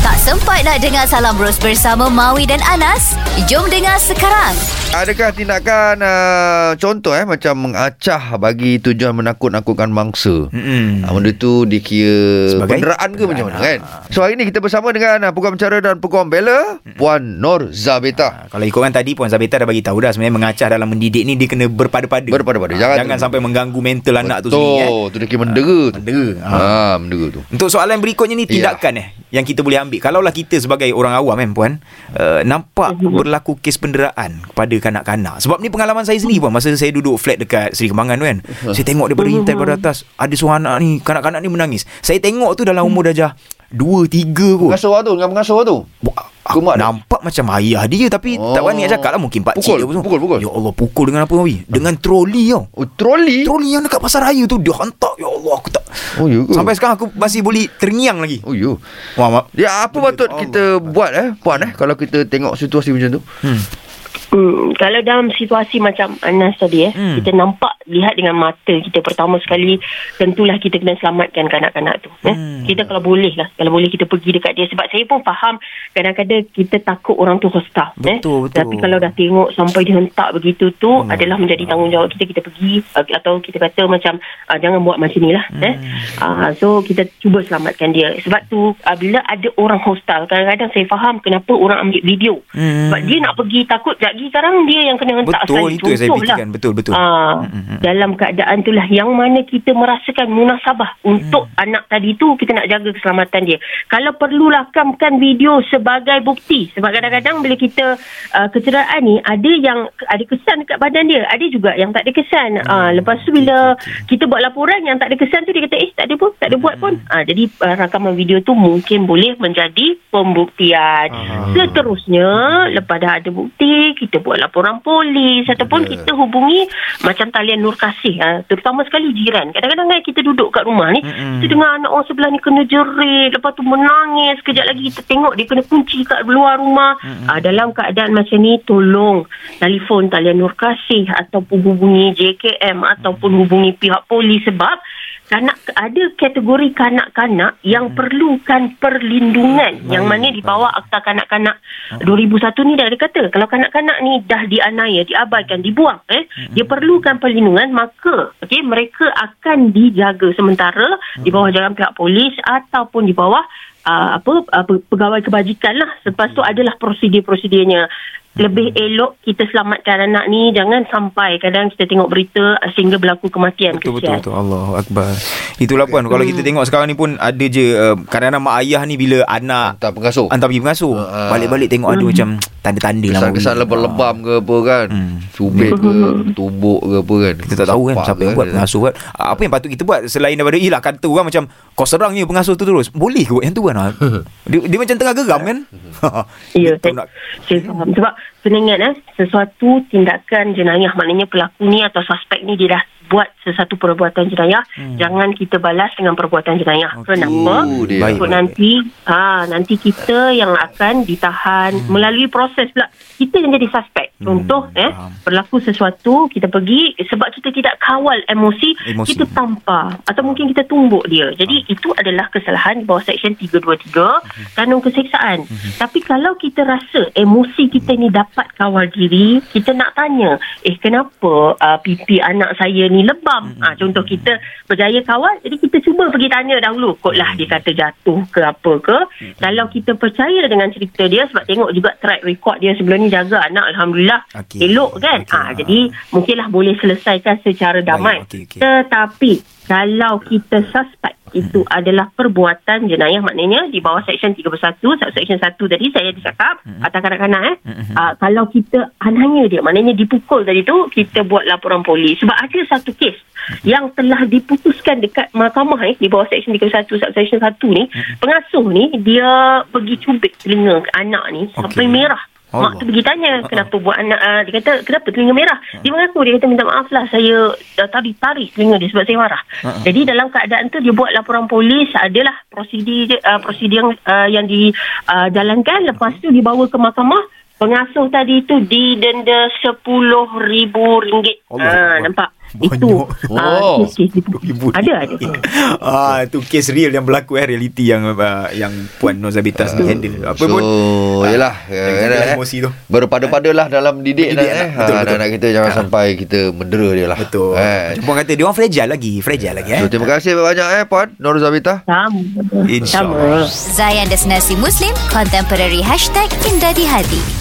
Tak sempat nak dengar Salam Bros bersama Maui dan Anas? Jom dengar sekarang. Adakah tindakan uh, contoh eh macam mengacah bagi tujuan menakut-nakutkan mangsa? Uh, benda tu dikira Sebagai penderaan ke macam mana kan? So hari ni kita bersama dengan uh, peguam bicara dan peguam bela Puan Nur Zabeta. Ha, kalau ikutkan tadi Puan Zabeta dah bagi tahu dah sebenarnya mengacah dalam mendidik ni dia kena berpada-pada. Berpada-pada. Ha, Jangan jangan, tu- sampai mengganggu mental anak tu sendiri eh. Betul, tu dia kira mendera tu. Mendera. Ha. Ha, mendera tu. Untuk soalan berikutnya ni Ya. tindakan eh yang kita boleh ambil. Kalaulah kita sebagai orang awam kan puan, uh, nampak berlaku kes penderaan kepada kanak-kanak. Sebab ni pengalaman saya sendiri puan masa saya duduk flat dekat Seri Kembangan tu kan. Saya tengok dia berintai pada atas, ada seorang anak ni, kanak-kanak ni menangis. Saya tengok tu dalam umur darjah 2 3 kot. Pengasuh tu, dengan pengasuh tu. Ke mak dia? Nampak macam ayah dia Tapi Oh. tak berani nak cakap lah Mungkin pakcik Pukul, dia pun. pukul, pukul. Ya Allah pukul dengan apa Mawi Dengan troli tau Oh, troli? Troli yang dekat pasar raya tu Dia hantar Ya Allah aku tak Oh, ya ke? Sampai sekarang aku masih boleh terngiang lagi Oh, ya. Wah, mak. Ya, apa patut tu, kita buat eh, Puan eh, kalau kita tengok situasi macam tu? Hmm. Hmm, kalau dalam situasi macam Anas tadi eh, Hmm. hmm. kita nampak lihat dengan mata kita pertama sekali tentulah kita kena selamatkan kanak-kanak tu. Eh. Hmm. Kita kalau boleh lah, kalau boleh kita pergi dekat dia sebab saya pun faham kadang-kadang kita takut orang tu hostile. Betul, eh. betul. Tapi kalau dah tengok sampai dia hentak begitu tu Hmm. adalah menjadi tanggungjawab kita kita pergi atau kita kata macam uh, jangan buat macam ni lah. Eh. Uh, so kita cuba selamatkan dia. Sebab tu uh, bila ada orang hostile kadang-kadang saya faham kenapa orang ambil video. Hmm. Sebab dia nak pergi takut lagi sekarang dia yang kena hentak Betul sekali. itu yang saya fikirkan Betul betul Ah, Mm-mm. dalam keadaan itulah yang mana kita merasakan munasabah untuk Hmm. anak tadi tu kita nak jaga keselamatan dia. Kalau perlu rakamkan video sebagai bukti sebab kadang-kadang bila kita uh, kecederaan ni ada yang ada kesan dekat badan dia, ada juga yang tak ada kesan. Hmm. Ah, lepas tu bila kita buat laporan yang tak ada kesan tu dia kata eh tak ada pun, tak ada buat pun. Hmm. Ah, jadi uh, rakaman video tu mungkin boleh menjadi pembuktian. Ah. Seterusnya lepas dah ada bukti kita buat laporan polis ataupun Ya. kita hubungi macam talian Nur Kasih ha, terutama sekali jiran. Kadang-kadang kan kita duduk kat rumah ni Mm-mm. kita dengar anak orang sebelah ni kena jerit lepas tu menangis. Kejap lagi kita tengok dia kena kunci kat luar rumah. Ha, dalam keadaan macam ni tolong telefon talian Nur Kasih ataupun hubungi JKM ataupun hubungi pihak polis sebab kanak ada kategori kanak-kanak yang perlukan perlindungan. Yang mana di bawah akta kanak-kanak. 2001 ni dah ada kata kalau kanak-kanak ni dah dianiaya diabaikan dibuang eh dia perlukan perlindungan maka okey mereka akan dijaga sementara di bawah jagaan pihak polis ataupun di bawah uh, apa uh, pe- pegawai kebajikan lah. Lepas tu adalah prosedur-prosedurnya lebih elok kita selamatkan anak ni jangan sampai kadang kita tengok berita uh, sehingga berlaku kematian Betul betul kesian. betul Allah Akbar. Itulah puan kalau kita tengok sekarang ni pun ada je uh, kadang-kadang mak ayah ni bila anak Tak pengasuh. hantar pergi pengasuh Ah. balik-balik tengok ada macam tanda-tanda lah Kesan-kesan Mawi. lebam-lebam ke apa kan Hmm. Cubit ke Tumbuk ke apa kan Kita tak tahu kan siapa yang buat kan. pengasuh kan. Apa yang patut kita buat selain daripada ilah kata orang macam kau serang ni pengasuh tu terus. Boleh ke buat yang tu kan? Dia, dia macam tengah geram kan? Ya, saya, nak- saya faham. Sebab kena ingat eh, sesuatu tindakan jenayah maknanya pelaku ni atau suspek ni dia dah buat sesuatu perbuatan jenayah, hmm. jangan kita balas dengan perbuatan jenayah. Okey. Kenapa? Dia. Baik, baik, nanti ha, nanti kita yang akan ditahan hmm. melalui proses pula. Kita yang jadi suspek. Contoh Hmm, eh faham. berlaku sesuatu kita pergi sebab kita tidak kawal emosi, Emosi. kita tampar atau mungkin kita tumbuk dia. Jadi itu adalah kesalahan di bawah seksyen 323 kanun keseksaan. Tapi kalau kita rasa emosi kita ni dapat kawal diri, kita nak tanya, eh kenapa uh, pipi anak saya ni lebam? Ah contoh kita berjaya kawal, jadi kita cuba pergi tanya dahulu. Kotlah dia kata jatuh ke apa ke. Kalau kita percaya dengan cerita dia sebab tengok juga track record dia sebelum ni jaga anak alhamdulillah Okey. elok kan. Okey. Ah jadi mungkinlah boleh selesaikan secara damai. okey, okey. Tetapi kalau kita suspek itu adalah perbuatan jenayah maknanya di bawah seksyen 31 subsection 1 tadi saya ada cakap atas kanak-kanak eh. Uh, kalau kita ananya dia maknanya dipukul tadi tu kita buat laporan polis. Sebab ada satu kes yang telah diputuskan dekat mahkamah eh di bawah seksyen 31 subsection 1 ni. Pengasuh ni dia pergi cubit telinga anak ni sampai Okey. merah Allah. Mak tu pergi tanya kenapa buat anak uh, dia kata kenapa telinga merah. Dia mengaku dia kata minta maaf lah saya uh, tadi tarik telinga dia sebab saya marah. Ha-ha. Jadi dalam keadaan tu dia buat laporan polis adalah prosedur uh, prosedur yang uh, yang dijalankan lepas tu dibawa ke mahkamah pengasuh tadi tu didenda RM10,000. Allah Ha Akbar. nampak. Itu Oh. ah, kes-kes itu. Ibu Ada ada. ah tu kes real yang berlaku eh realiti yang uh, yang puan Nozabita uh, handle apa so, pun yelah Ah, ambil eh. emosi tu Berpada-padalah dalam didik Mendidik dah, eh. anak. Betul, Ha, betul. Anak-anak kita jangan Ah. sampai kita mendera dia lah betul eh. macam puan kata dia orang fragile lagi fragile lagi eh so, Terima kasih banyak eh Puan Nur Zabita Sama. InsyaAllah. Zayan Destinasi Muslim Contemporary Hashtag Indah di Hati